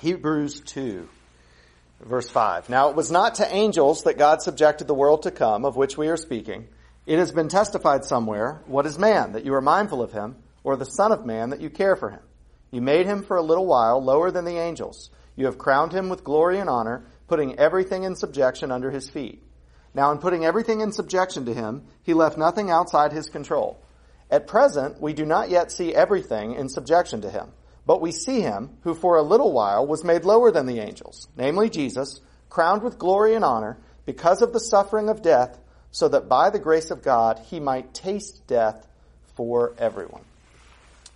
Hebrews 2, verse 5. Now it was not to angels that God subjected the world to come, of which we are speaking. It has been testified somewhere, what is man, that you are mindful of him, or the son of man, that you care for him? You made him for a little while lower than the angels. You have crowned him with glory and honor, putting everything in subjection under his feet. Now in putting everything in subjection to him, he left nothing outside his control. At present, we do not yet see everything in subjection to him. But we see him, who for a little while was made lower than the angels, namely Jesus, crowned with glory and honor, because of the suffering of death, so that by the grace of God he might taste death for everyone.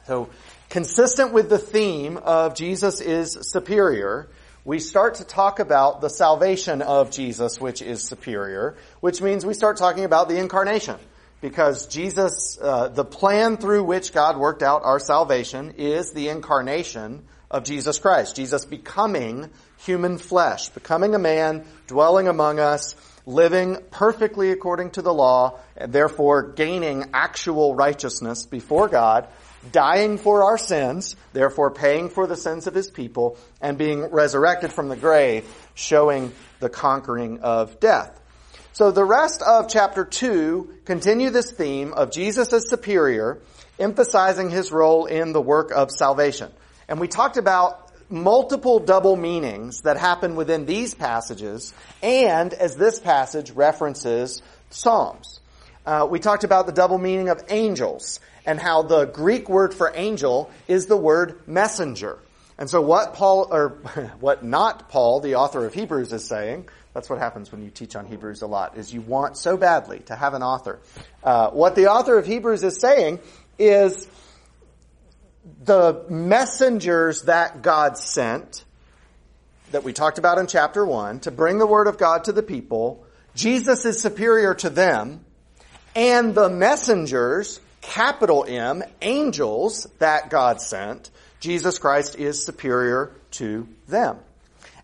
So, consistent with the theme of Jesus is superior, we start to talk about the salvation of Jesus, which is superior, which means we start talking about the incarnation because Jesus, uh, the plan through which God worked out our salvation is the incarnation of Jesus Christ. Jesus becoming human flesh, becoming a man, dwelling among us, living perfectly according to the law, and therefore gaining actual righteousness before God, dying for our sins, therefore paying for the sins of his people, and being resurrected from the grave, showing the conquering of death. So the rest of chapter 2 continue this theme of Jesus as superior, emphasizing his role in the work of salvation. And we talked about multiple double meanings that happen within these passages and as this passage references Psalms. Uh, we talked about the double meaning of angels and how the Greek word for angel is the word messenger. And so what Paul, or what not Paul, the author of Hebrews is saying, that's what happens when you teach on Hebrews a lot, is you want so badly to have an author. Uh, what the author of Hebrews is saying is the messengers that God sent, that we talked about in chapter 1, to bring the word of God to the people, Jesus is superior to them, and the messengers, capital M, angels that God sent, Jesus Christ is superior to them.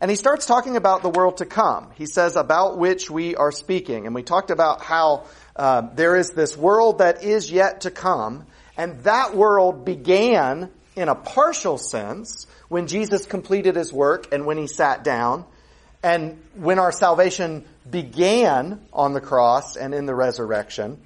And he starts talking about the world to come. He says, about which we are speaking. And we talked about how uh, there is this world that is yet to come, and that world began in a partial sense when Jesus completed his work and when he sat down, and when our salvation began on the cross and in the resurrection,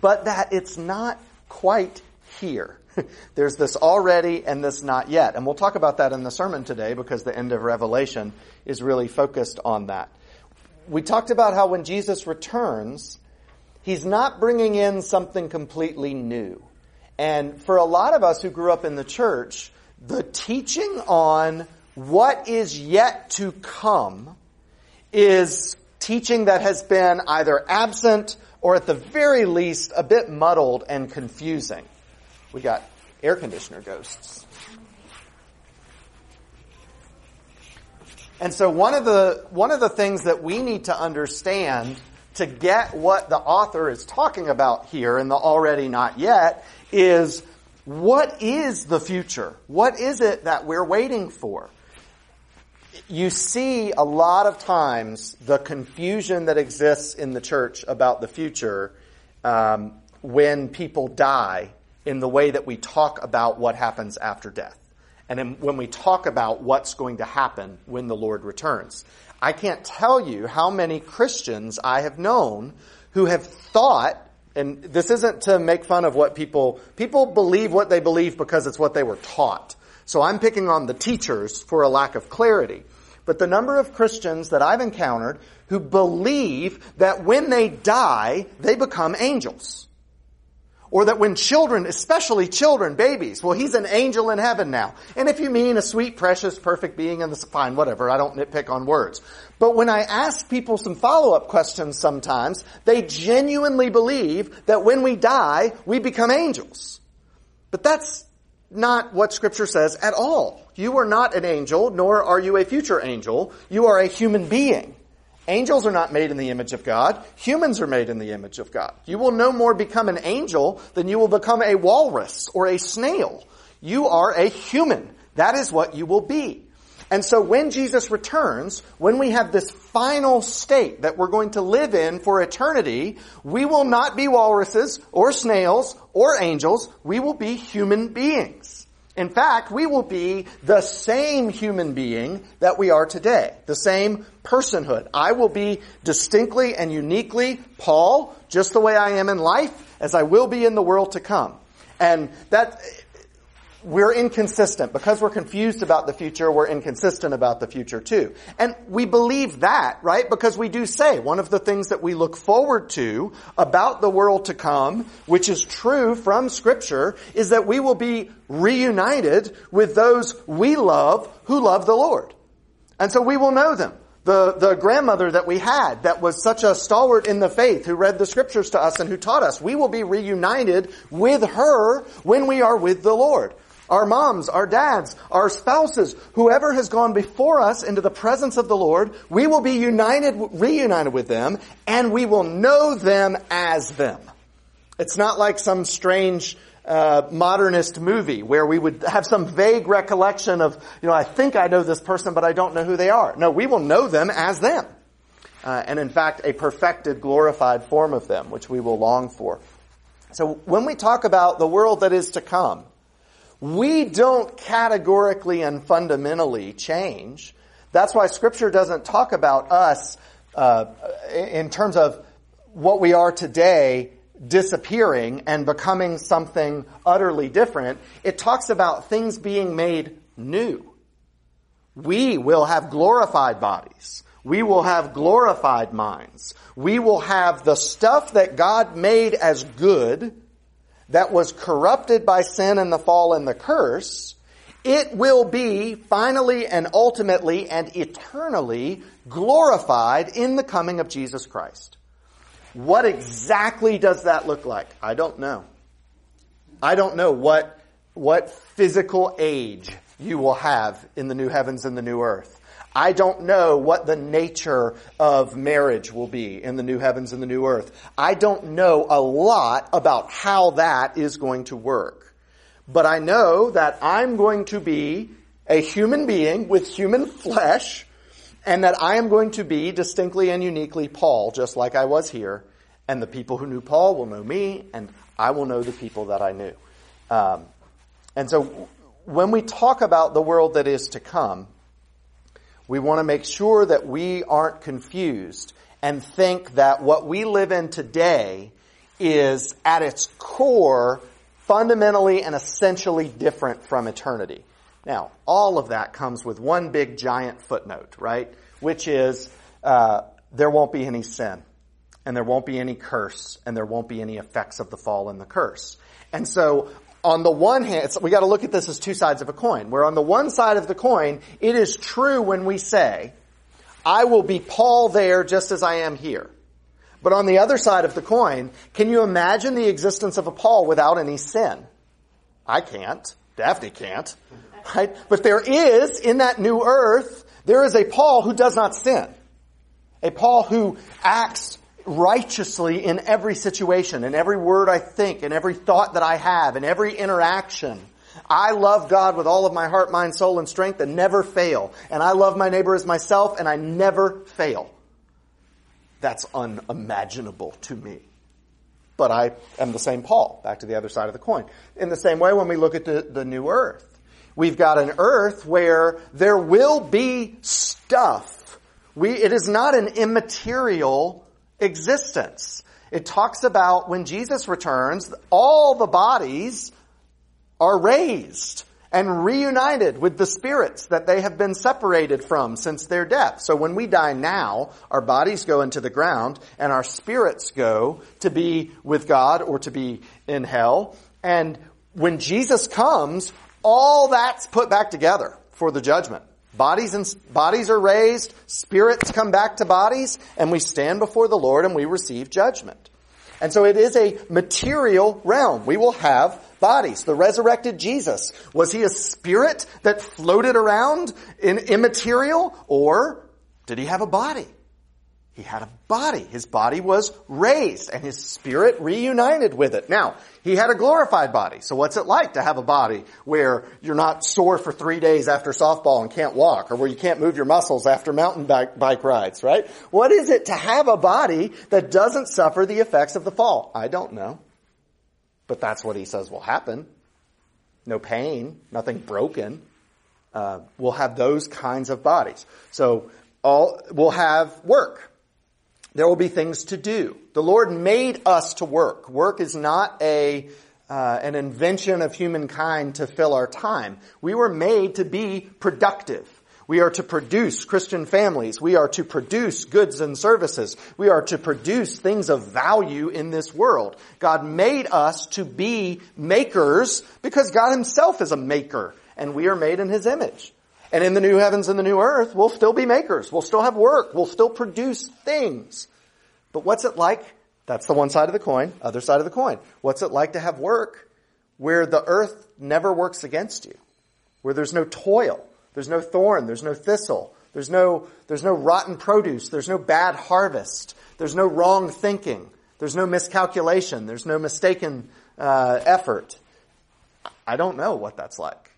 but that it's not quite here. There's this already and this not yet. And we'll talk about that in the sermon today because the end of Revelation is really focused on that. We talked about how when Jesus returns, he's not bringing in something completely new. And for a lot of us who grew up in the church, the teaching on what is yet to come is teaching that has been either absent or at the very least a bit muddled and confusing. We got air conditioner ghosts. And so one of the, one of the things that we need to understand to get what the author is talking about here in the already not yet is what is the future? What is it that we're waiting for? You see a lot of times the confusion that exists in the church about the future um, when people die in the way that we talk about what happens after death. And when we talk about what's going to happen when the Lord returns. I can't tell you how many Christians I have known who have thought, and this isn't to make fun of what people, people believe what they believe because it's what they were taught. So I'm picking on the teachers for a lack of clarity. But the number of Christians that I've encountered who believe that when they die, they become angels. Or that when children, especially children, babies, well, he's an angel in heaven now. And if you mean a sweet, precious, perfect being in the, fine, whatever, I don't nitpick on words. But when I ask people some follow-up questions sometimes, they genuinely believe that when we die, we become angels. But that's not what scripture says at all. You are not an angel, nor are you a future angel. You are a human being. Angels are not made in the image of God. Humans are made in the image of God. You will no more become an angel than you will become a walrus or a snail. You are a human. That is what you will be. And so when Jesus returns, when we have this final state that we're going to live in for eternity, we will not be walruses or snails or angels. We will be human beings. In fact, we will be the same human being that we are today. The same personhood. I will be distinctly and uniquely Paul, just the way I am in life, as I will be in the world to come. And that, we're inconsistent. Because we're confused about the future, we're inconsistent about the future too. And we believe that, right? Because we do say one of the things that we look forward to about the world to come, which is true from scripture, is that we will be reunited with those we love who love the Lord. And so we will know them. The, the grandmother that we had that was such a stalwart in the faith who read the scriptures to us and who taught us, we will be reunited with her when we are with the Lord our moms, our dads, our spouses, whoever has gone before us into the presence of the Lord, we will be united, reunited with them, and we will know them as them. It's not like some strange uh, modernist movie where we would have some vague recollection of, you know, I think I know this person, but I don't know who they are. No, we will know them as them. Uh, and in fact, a perfected, glorified form of them, which we will long for. So when we talk about the world that is to come, we don't categorically and fundamentally change. That's why Scripture doesn't talk about us uh, in terms of what we are today disappearing and becoming something utterly different. It talks about things being made new. We will have glorified bodies. We will have glorified minds. We will have the stuff that God made as good that was corrupted by sin and the fall and the curse, it will be finally and ultimately and eternally glorified in the coming of Jesus Christ. What exactly does that look like? I don't know. I don't know what, what physical age you will have in the new heavens and the new earth. I don't know what the nature of marriage will be in the new heavens and the new earth. I don't know a lot about how that is going to work. But I know that I'm going to be a human being with human flesh and that I am going to be distinctly and uniquely Paul, just like I was here. And the people who knew Paul will know me and I will know the people that I knew. Um, and so when we talk about the world that is to come, we want to make sure that we aren't confused and think that what we live in today is at its core fundamentally and essentially different from eternity. Now, all of that comes with one big giant footnote, right? Which is, uh, there won't be any sin, and there won't be any curse, and there won't be any effects of the fall and the curse. And so on the one hand, we got to look at this as two sides of a coin. Where on the one side of the coin, it is true when we say, I will be Paul there just as I am here. But on the other side of the coin, can you imagine the existence of a Paul without any sin? I can't. Daphne can't. Right? But there is, in that new earth, there is a Paul who does not sin. A Paul who acts righteously in every situation, in every word I think, in every thought that I have, in every interaction. I love God with all of my heart, mind, soul, and strength and never fail. And I love my neighbor as myself and I never fail. That's unimaginable to me. But I am the same Paul, back to the other side of the coin. In the same way, when we look at the, the new earth, we've got an earth where there will be stuff. We, it is not an immaterial existence. It talks about when Jesus returns, all the bodies are raised and reunited with the spirits that they have been separated from since their death. So when we die now, our bodies go into the ground and our spirits go to be with God or to be in hell. And when Jesus comes, all that's put back together for the judgment. Bodies and bodies are raised, spirits come back to bodies, and we stand before the Lord and we receive judgment. And so it is a material realm. We will have bodies. The resurrected Jesus, was he a spirit that floated around in immaterial or did he have a body? He had a body. His body was raised and his spirit reunited with it. Now, he had a glorified body. So what's it like to have a body where you're not sore for three days after softball and can't walk or where you can't move your muscles after mountain bike, bike rides, right? What is it to have a body that doesn't suffer the effects of the fall? I don't know. But that's what he says will happen. no pain, nothing broken. Uh, we'll have those kinds of bodies. So all we'll have work. There will be things to do. The Lord made us to work. Work is not a uh, an invention of humankind to fill our time. We were made to be productive. We are to produce Christian families. We are to produce goods and services. We are to produce things of value in this world. God made us to be makers because God himself is a maker and we are made in his image. And in the new heavens and the new earth, we'll still be makers. We'll still have work. We'll still produce things. But what's it like? That's the one side of the coin, other side of the coin. What's it like to have work where the earth never works against you? Where there's no toil, there's no thorn, there's no thistle, there's no, there's no rotten produce, there's no bad harvest, there's no wrong thinking, there's no miscalculation, there's no mistaken uh, effort. I don't know what that's like,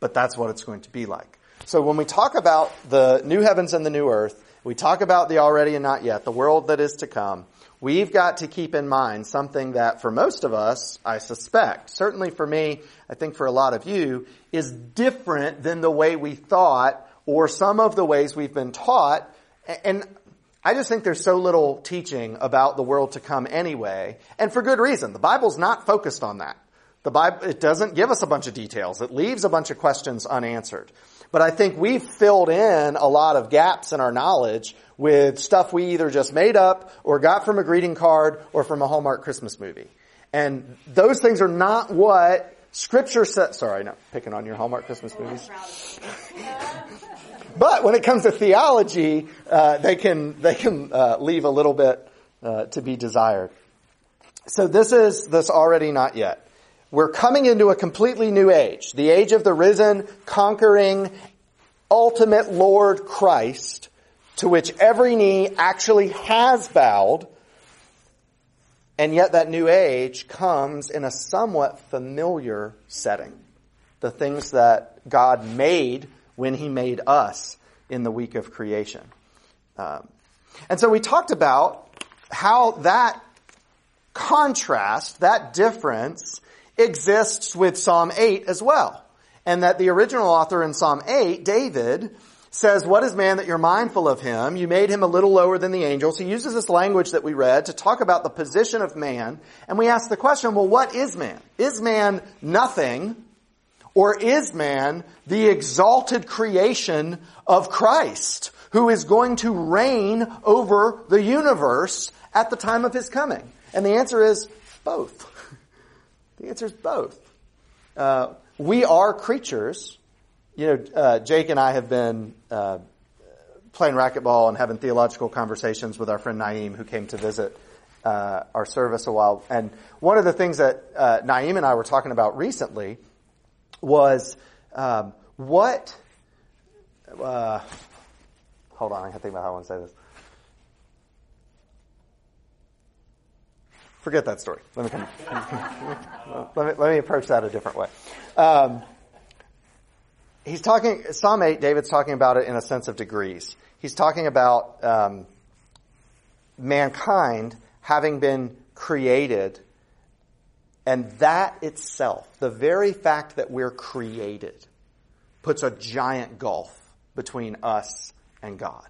but that's what it's going to be like. So when we talk about the new heavens and the new earth, we talk about the already and not yet, the world that is to come. We've got to keep in mind something that for most of us, I suspect, certainly for me, I think for a lot of you, is different than the way we thought or some of the ways we've been taught. And I just think there's so little teaching about the world to come anyway, and for good reason. The Bible's not focused on that. The Bible, it doesn't give us a bunch of details. It leaves a bunch of questions unanswered. But I think we've filled in a lot of gaps in our knowledge with stuff we either just made up or got from a greeting card or from a Hallmark Christmas movie. And those things are not what Scripture says. Sorry, not picking on your Hallmark Christmas movies. but when it comes to theology, uh, they can they can uh, leave a little bit uh, to be desired. So this is this already not yet. We're coming into a completely new age, the age of the risen, conquering, ultimate Lord Christ, to which every knee actually has bowed, and yet that new age comes in a somewhat familiar setting. The things that God made when He made us in the week of creation. Um, and so we talked about how that contrast, that difference, exists with Psalm 8 as well. And that the original author in Psalm 8, David, says, what is man that you're mindful of him? You made him a little lower than the angels. He uses this language that we read to talk about the position of man. And we ask the question, well, what is man? Is man nothing? Or is man the exalted creation of Christ who is going to reign over the universe at the time of his coming? And the answer is both. The answer is both. Uh, we are creatures. You know, uh, Jake and I have been uh, playing racquetball and having theological conversations with our friend Naeem, who came to visit uh, our service a while. And one of the things that uh, Naeem and I were talking about recently was um, what. Uh, hold on, I can think about how I want to say this. Forget that story. Let me, come, let me, let me approach that a different way. Um, he's talking, Psalm 8, David's talking about it in a sense of degrees. He's talking about um, mankind having been created, and that itself, the very fact that we're created, puts a giant gulf between us and God.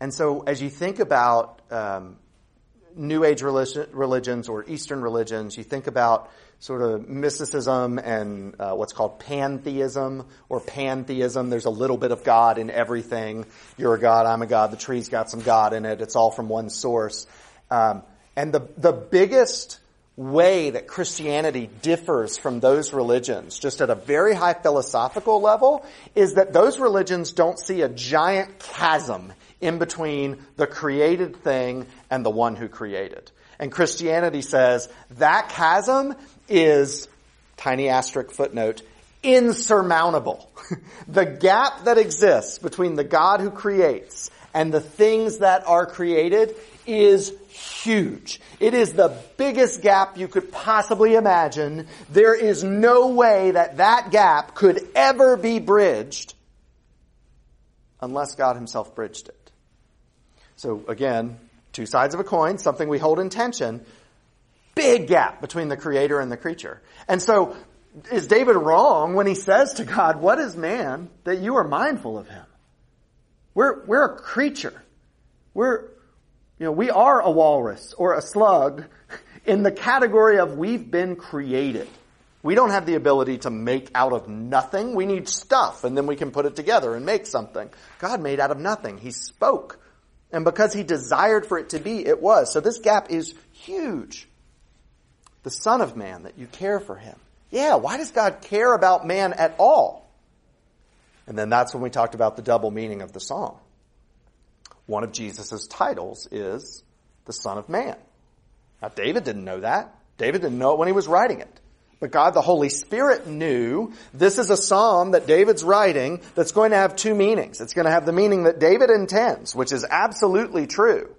And so, as you think about um, New Age religion, religions or Eastern religions, you think about sort of mysticism and uh, what's called pantheism or pantheism. There's a little bit of God in everything. You're a God, I'm a God, the tree's got some God in it. It's all from one source. Um, and the, the biggest way that Christianity differs from those religions, just at a very high philosophical level, is that those religions don't see a giant chasm in between the created thing and the one who created. And Christianity says that chasm is, tiny asterisk footnote, insurmountable. the gap that exists between the God who creates and the things that are created is huge. It is the biggest gap you could possibly imagine. There is no way that that gap could ever be bridged unless God himself bridged it. So again, two sides of a coin, something we hold in tension. Big gap between the creator and the creature. And so is David wrong when he says to God, what is man that you are mindful of him? We're, we're a creature. We're, you know, we are a walrus or a slug in the category of we've been created. We don't have the ability to make out of nothing. We need stuff and then we can put it together and make something. God made out of nothing. He spoke. And because he desired for it to be, it was. So this gap is huge. The son of man, that you care for him. Yeah, why does God care about man at all? And then that's when we talked about the double meaning of the song. One of Jesus' titles is the Son of Man. Now, David didn't know that. David didn't know it when he was writing it. But God, the Holy Spirit knew this is a psalm that David's writing that's going to have two meanings. It's going to have the meaning that David intends, which is absolutely true.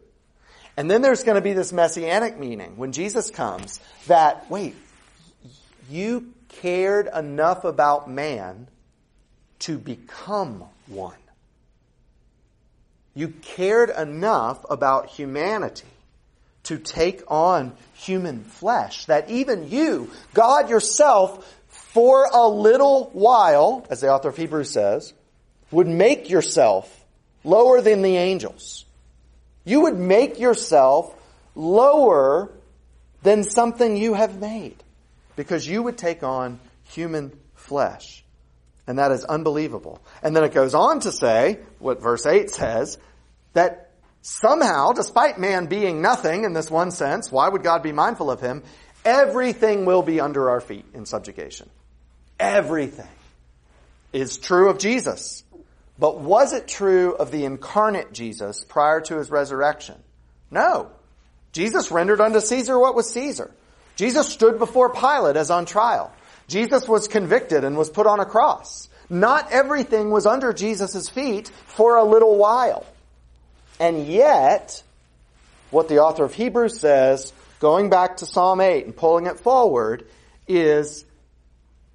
And then there's going to be this messianic meaning when Jesus comes that, wait, you cared enough about man to become one. You cared enough about humanity to take on human flesh that even you, God yourself, for a little while, as the author of Hebrews says, would make yourself lower than the angels. You would make yourself lower than something you have made because you would take on human flesh. And that is unbelievable. And then it goes on to say, what verse 8 says, that somehow, despite man being nothing in this one sense, why would God be mindful of him? Everything will be under our feet in subjugation. Everything is true of Jesus. But was it true of the incarnate Jesus prior to his resurrection? No. Jesus rendered unto Caesar what was Caesar. Jesus stood before Pilate as on trial. Jesus was convicted and was put on a cross. Not everything was under Jesus' feet for a little while. And yet, what the author of Hebrews says, going back to Psalm 8 and pulling it forward, is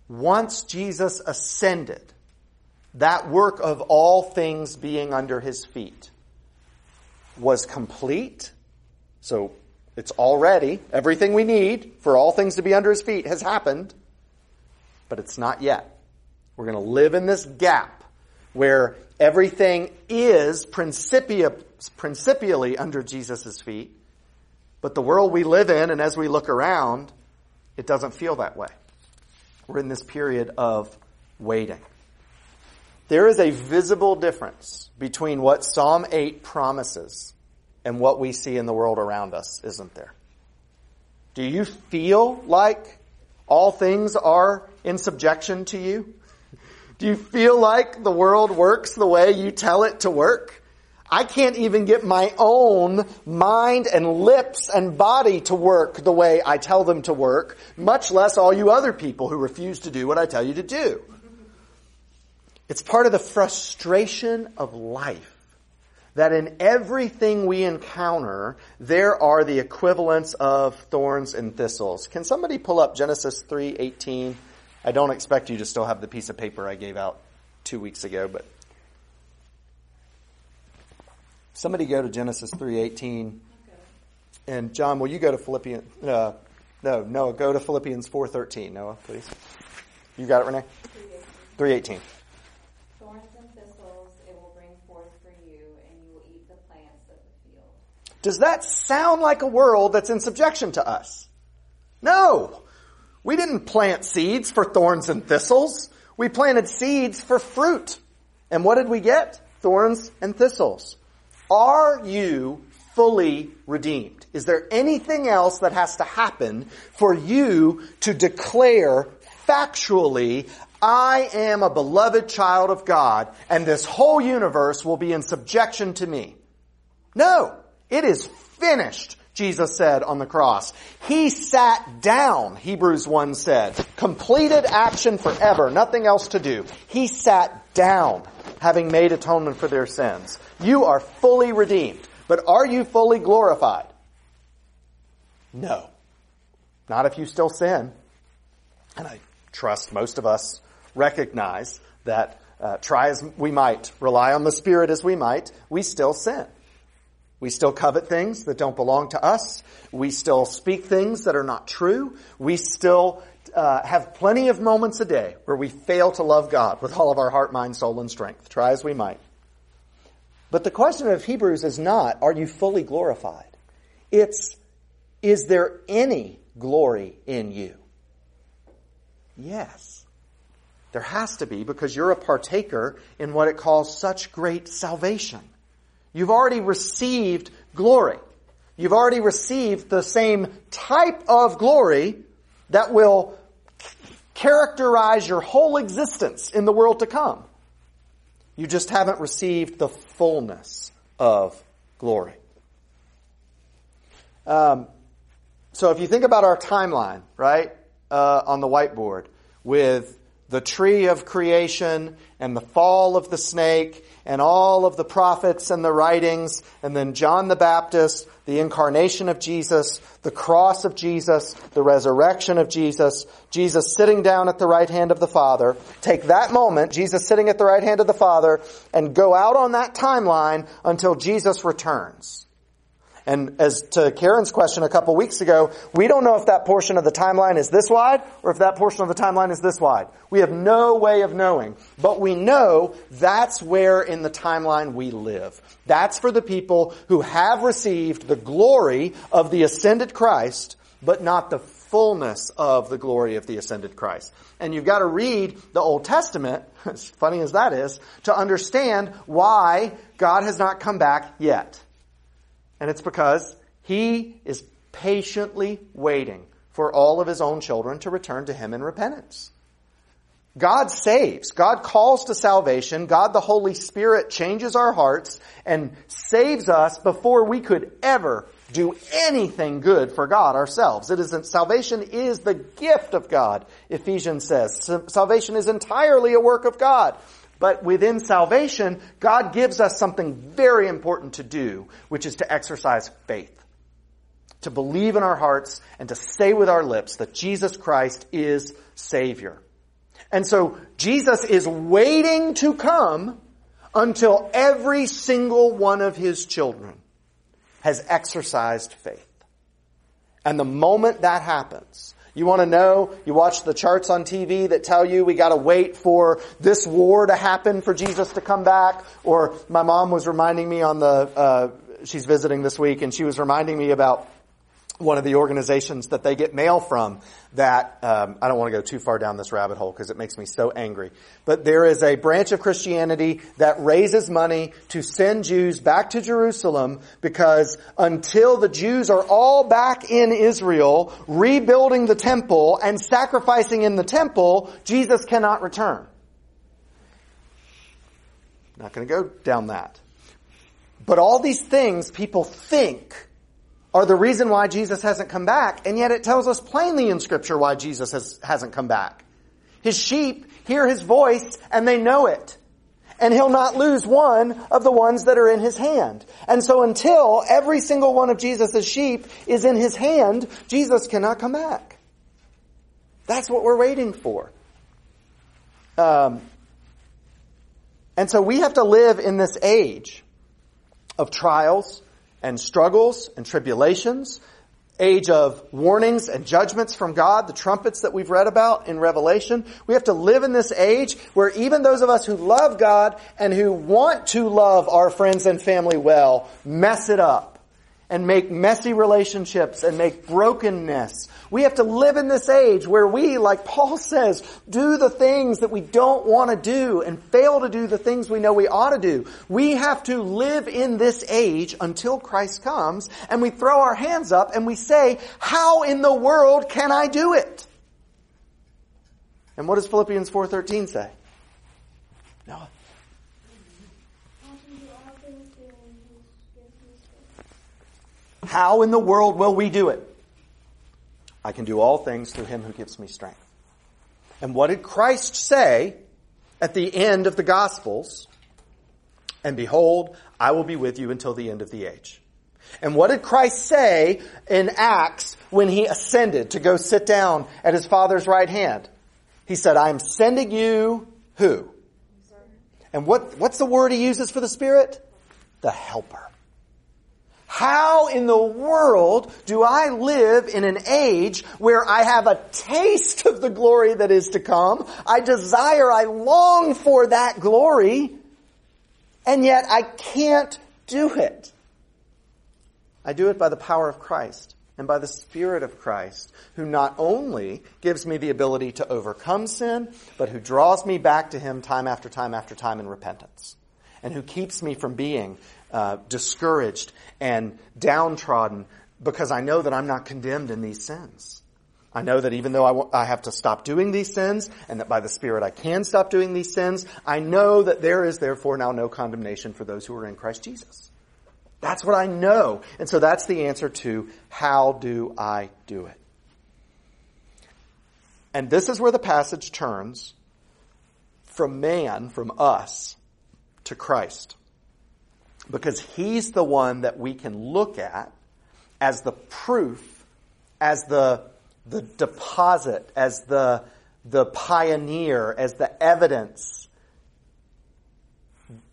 once Jesus ascended, that work of all things being under his feet was complete. So it's already, everything we need for all things to be under his feet has happened but it's not yet. We're going to live in this gap where everything is principia, principially under Jesus' feet, but the world we live in and as we look around, it doesn't feel that way. We're in this period of waiting. There is a visible difference between what Psalm 8 promises and what we see in the world around us, isn't there? Do you feel like all things are in subjection to you? Do you feel like the world works the way you tell it to work? I can't even get my own mind and lips and body to work the way I tell them to work, much less all you other people who refuse to do what I tell you to do. It's part of the frustration of life that in everything we encounter, there are the equivalents of thorns and thistles. Can somebody pull up Genesis 3:18? I don't expect you to still have the piece of paper I gave out 2 weeks ago, but somebody go to Genesis 3:18. And John, will you go to Philippians uh, no, Noah, go to Philippians 4:13. Noah, please. You got it, Renee? 318. Does that sound like a world that's in subjection to us? No. We didn't plant seeds for thorns and thistles. We planted seeds for fruit. And what did we get? Thorns and thistles. Are you fully redeemed? Is there anything else that has to happen for you to declare factually, I am a beloved child of God and this whole universe will be in subjection to me? No. It is finished, Jesus said on the cross. He sat down, Hebrews 1 said. Completed action forever, nothing else to do. He sat down, having made atonement for their sins. You are fully redeemed. But are you fully glorified? No. Not if you still sin. And I trust most of us recognize that uh, try as we might, rely on the Spirit as we might, we still sin. We still covet things that don't belong to us. We still speak things that are not true. We still uh, have plenty of moments a day where we fail to love God with all of our heart, mind, soul, and strength. Try as we might. But the question of Hebrews is not, are you fully glorified? It's, is there any glory in you? Yes. There has to be because you're a partaker in what it calls such great salvation. You've already received glory. You've already received the same type of glory that will characterize your whole existence in the world to come. You just haven't received the fullness of glory. Um, so if you think about our timeline, right, uh, on the whiteboard with the tree of creation and the fall of the snake and all of the prophets and the writings and then John the Baptist, the incarnation of Jesus, the cross of Jesus, the resurrection of Jesus, Jesus sitting down at the right hand of the Father. Take that moment, Jesus sitting at the right hand of the Father, and go out on that timeline until Jesus returns. And as to Karen's question a couple weeks ago, we don't know if that portion of the timeline is this wide or if that portion of the timeline is this wide. We have no way of knowing. But we know that's where in the timeline we live. That's for the people who have received the glory of the ascended Christ, but not the fullness of the glory of the ascended Christ. And you've got to read the Old Testament, as funny as that is, to understand why God has not come back yet. And it's because he is patiently waiting for all of his own children to return to him in repentance. God saves. God calls to salvation. God the Holy Spirit changes our hearts and saves us before we could ever do anything good for God ourselves. It isn't, salvation is the gift of God, Ephesians says. Salvation is entirely a work of God. But within salvation, God gives us something very important to do, which is to exercise faith. To believe in our hearts and to say with our lips that Jesus Christ is Savior. And so Jesus is waiting to come until every single one of his children has exercised faith. And the moment that happens, you want to know? You watch the charts on TV that tell you we got to wait for this war to happen for Jesus to come back. Or my mom was reminding me on the, uh, she's visiting this week and she was reminding me about one of the organizations that they get mail from that um, I don't want to go too far down this rabbit hole because it makes me so angry. But there is a branch of Christianity that raises money to send Jews back to Jerusalem because until the Jews are all back in Israel, rebuilding the temple and sacrificing in the temple, Jesus cannot return. Not going to go down that. But all these things people think are the reason why Jesus hasn't come back, and yet it tells us plainly in scripture why Jesus has, hasn't come back. His sheep hear his voice and they know it. And he'll not lose one of the ones that are in his hand. And so until every single one of Jesus' sheep is in his hand, Jesus cannot come back. That's what we're waiting for. Um, and so we have to live in this age of trials, and struggles and tribulations, age of warnings and judgments from God, the trumpets that we've read about in Revelation. We have to live in this age where even those of us who love God and who want to love our friends and family well mess it up and make messy relationships and make brokenness. We have to live in this age where we, like Paul says, do the things that we don't want to do and fail to do the things we know we ought to do. We have to live in this age until Christ comes and we throw our hands up and we say, how in the world can I do it? And what does Philippians 4.13 say? No. How in the world will we do it? I can do all things through him who gives me strength. And what did Christ say at the end of the Gospels? And behold, I will be with you until the end of the age. And what did Christ say in Acts when he ascended to go sit down at his Father's right hand? He said, I am sending you who? And what, what's the word he uses for the Spirit? The Helper. How in the world do I live in an age where I have a taste of the glory that is to come? I desire, I long for that glory, and yet I can't do it. I do it by the power of Christ and by the Spirit of Christ, who not only gives me the ability to overcome sin, but who draws me back to Him time after time after time in repentance, and who keeps me from being uh, discouraged and downtrodden because I know that I'm not condemned in these sins. I know that even though I, w- I have to stop doing these sins and that by the Spirit I can stop doing these sins, I know that there is therefore now no condemnation for those who are in Christ Jesus. That's what I know. And so that's the answer to how do I do it? And this is where the passage turns from man, from us, to Christ. Because he's the one that we can look at as the proof, as the, the deposit, as the, the pioneer, as the evidence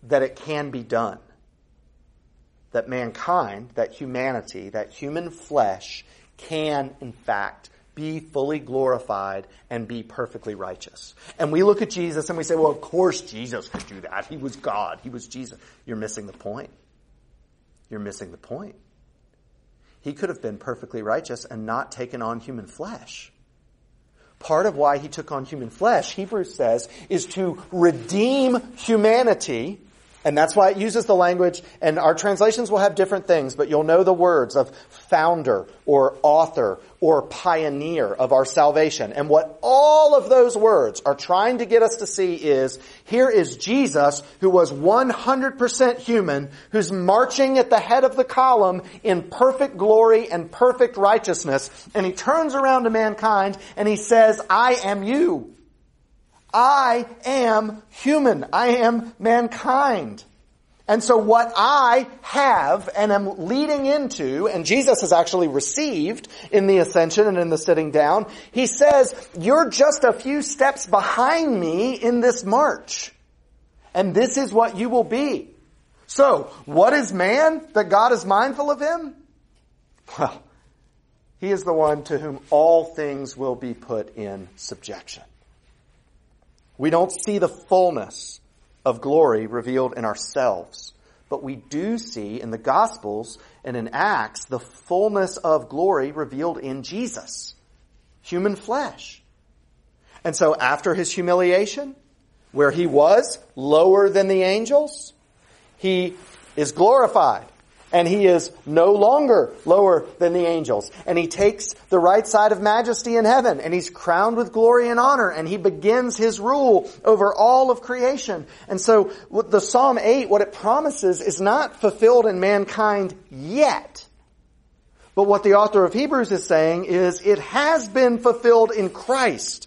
that it can be done. That mankind, that humanity, that human flesh can, in fact, be fully glorified and be perfectly righteous. And we look at Jesus and we say, well, of course Jesus could do that. He was God. He was Jesus. You're missing the point. You're missing the point. He could have been perfectly righteous and not taken on human flesh. Part of why he took on human flesh, Hebrews says, is to redeem humanity and that's why it uses the language, and our translations will have different things, but you'll know the words of founder or author or pioneer of our salvation. And what all of those words are trying to get us to see is, here is Jesus who was 100% human, who's marching at the head of the column in perfect glory and perfect righteousness, and he turns around to mankind and he says, I am you. I am human. I am mankind. And so what I have and am leading into, and Jesus has actually received in the ascension and in the sitting down, he says, you're just a few steps behind me in this march. And this is what you will be. So, what is man that God is mindful of him? Well, he is the one to whom all things will be put in subjection. We don't see the fullness of glory revealed in ourselves, but we do see in the Gospels and in Acts the fullness of glory revealed in Jesus, human flesh. And so after his humiliation, where he was lower than the angels, he is glorified and he is no longer lower than the angels. And he takes the right side of majesty in heaven, and he's crowned with glory and honor, and he begins his rule over all of creation. And so, the Psalm 8, what it promises is not fulfilled in mankind yet. But what the author of Hebrews is saying is it has been fulfilled in Christ.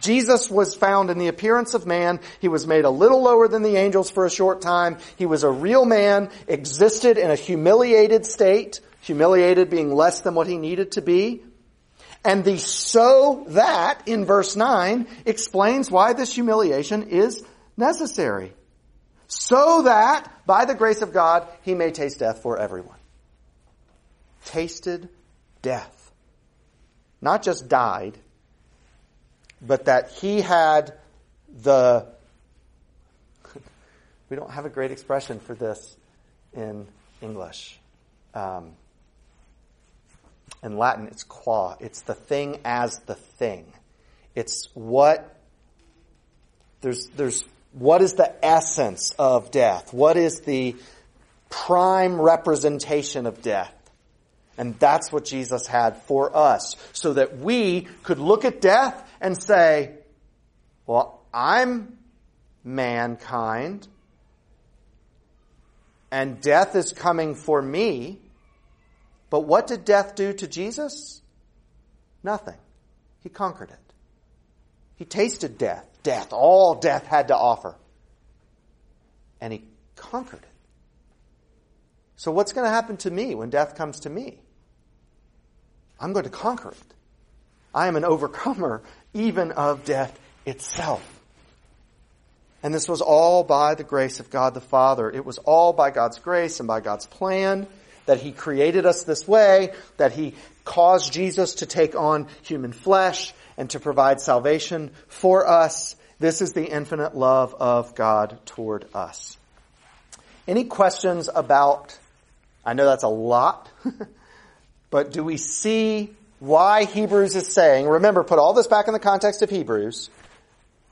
Jesus was found in the appearance of man. He was made a little lower than the angels for a short time. He was a real man, existed in a humiliated state, humiliated being less than what he needed to be. And the so that in verse 9 explains why this humiliation is necessary. So that by the grace of God he may taste death for everyone. Tasted death. Not just died, but that he had the. we don't have a great expression for this in English. Um, in Latin, it's qua. It's the thing as the thing. It's what there's there's what is the essence of death? What is the prime representation of death? And that's what Jesus had for us, so that we could look at death and say, well, I'm mankind, and death is coming for me. But what did death do to Jesus? Nothing. He conquered it. He tasted death, death, all death had to offer. And he conquered it. So what's going to happen to me when death comes to me? I'm going to conquer it. I am an overcomer even of death itself. And this was all by the grace of God the Father. It was all by God's grace and by God's plan that He created us this way, that He caused Jesus to take on human flesh and to provide salvation for us. This is the infinite love of God toward us. Any questions about, I know that's a lot, but do we see why Hebrews is saying, remember, put all this back in the context of Hebrews,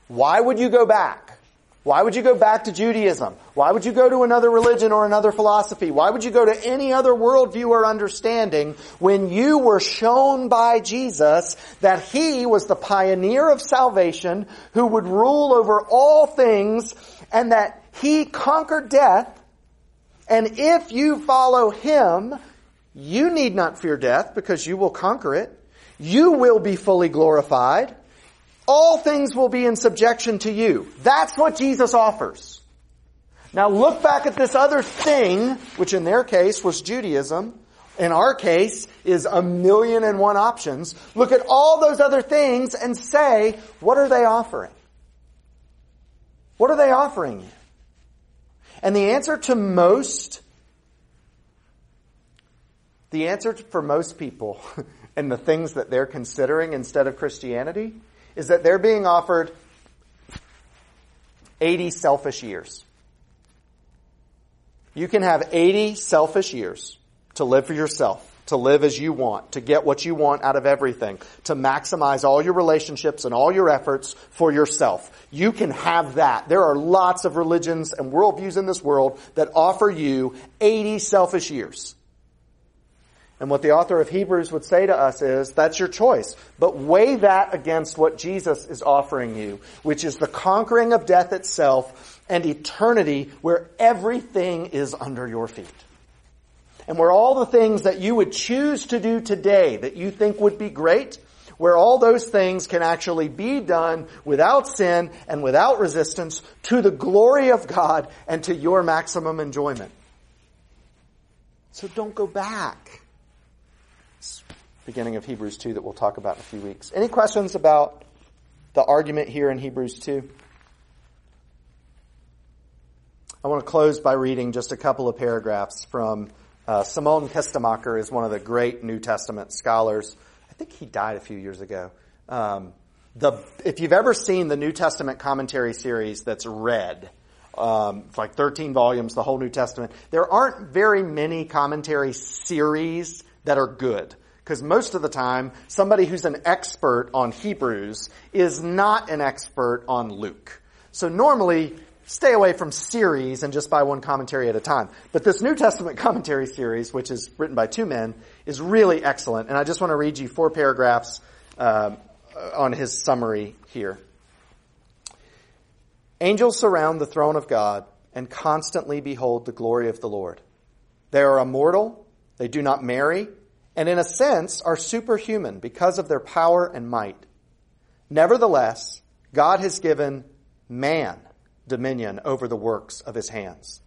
why would you go back? Why would you go back to Judaism? Why would you go to another religion or another philosophy? Why would you go to any other worldview or understanding when you were shown by Jesus that He was the pioneer of salvation who would rule over all things and that He conquered death and if you follow Him, you need not fear death because you will conquer it. You will be fully glorified all things will be in subjection to you. That's what Jesus offers. Now look back at this other thing, which in their case was Judaism. In our case is a million and one options. Look at all those other things and say, what are they offering? What are they offering you? And the answer to most, the answer for most people and the things that they're considering instead of Christianity is that they're being offered 80 selfish years. You can have 80 selfish years to live for yourself, to live as you want, to get what you want out of everything, to maximize all your relationships and all your efforts for yourself. You can have that. There are lots of religions and worldviews in this world that offer you 80 selfish years. And what the author of Hebrews would say to us is, that's your choice. But weigh that against what Jesus is offering you, which is the conquering of death itself and eternity where everything is under your feet. And where all the things that you would choose to do today that you think would be great, where all those things can actually be done without sin and without resistance to the glory of God and to your maximum enjoyment. So don't go back beginning of Hebrews 2 that we'll talk about in a few weeks. Any questions about the argument here in Hebrews 2? I want to close by reading just a couple of paragraphs from uh, Simon Kistemaker is one of the great New Testament scholars. I think he died a few years ago. Um, the, if you've ever seen the New Testament commentary series that's red, um, it's like 13 volumes, the whole New Testament. There aren't very many commentary series that are good. Because most of the time, somebody who's an expert on Hebrews is not an expert on Luke. So normally, stay away from series and just buy one commentary at a time. But this New Testament commentary series, which is written by two men, is really excellent. And I just want to read you four paragraphs uh, on his summary here. Angels surround the throne of God and constantly behold the glory of the Lord. They are immortal. They do not marry and in a sense are superhuman because of their power and might. Nevertheless, God has given man dominion over the works of his hands.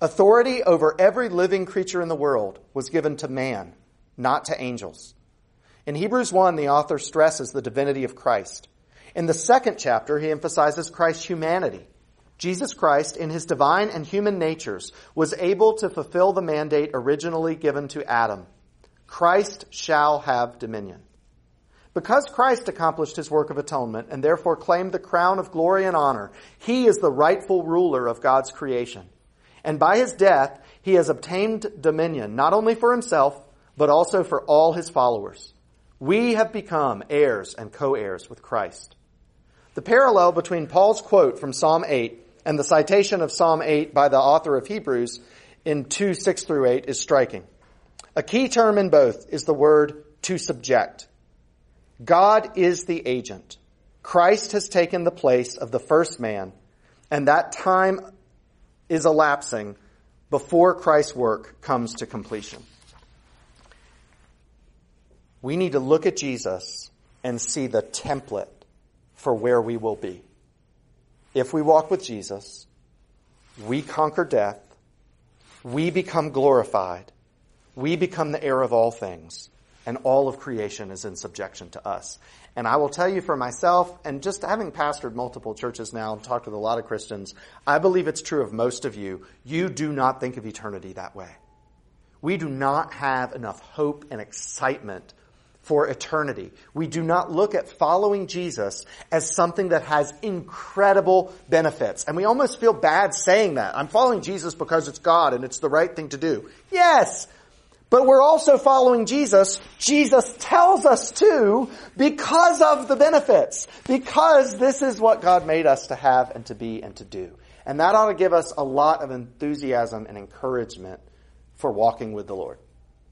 Authority over every living creature in the world was given to man, not to angels. In Hebrews 1, the author stresses the divinity of Christ. In the second chapter, he emphasizes Christ's humanity. Jesus Christ, in his divine and human natures, was able to fulfill the mandate originally given to Adam Christ shall have dominion. Because Christ accomplished his work of atonement and therefore claimed the crown of glory and honor, he is the rightful ruler of God's creation. And by his death, he has obtained dominion, not only for himself, but also for all his followers. We have become heirs and co-heirs with Christ. The parallel between Paul's quote from Psalm 8 and the citation of Psalm 8 by the author of Hebrews in 2, 6 through 8 is striking. A key term in both is the word to subject. God is the agent. Christ has taken the place of the first man, and that time is elapsing before Christ's work comes to completion. We need to look at Jesus and see the template for where we will be. If we walk with Jesus, we conquer death, we become glorified, we become the heir of all things, and all of creation is in subjection to us. And I will tell you for myself, and just having pastored multiple churches now and talked with a lot of Christians, I believe it's true of most of you. You do not think of eternity that way. we do not have enough hope and excitement for eternity. We do not look at following Jesus as something that has incredible benefits. And we almost feel bad saying that. I'm following Jesus because it's God and it's the right thing to do. Yes! But we're also following Jesus. Jesus tells us to because of the benefits. Because this is what God made us to have and to be and to do. And that ought to give us a lot of enthusiasm and encouragement for walking with the Lord.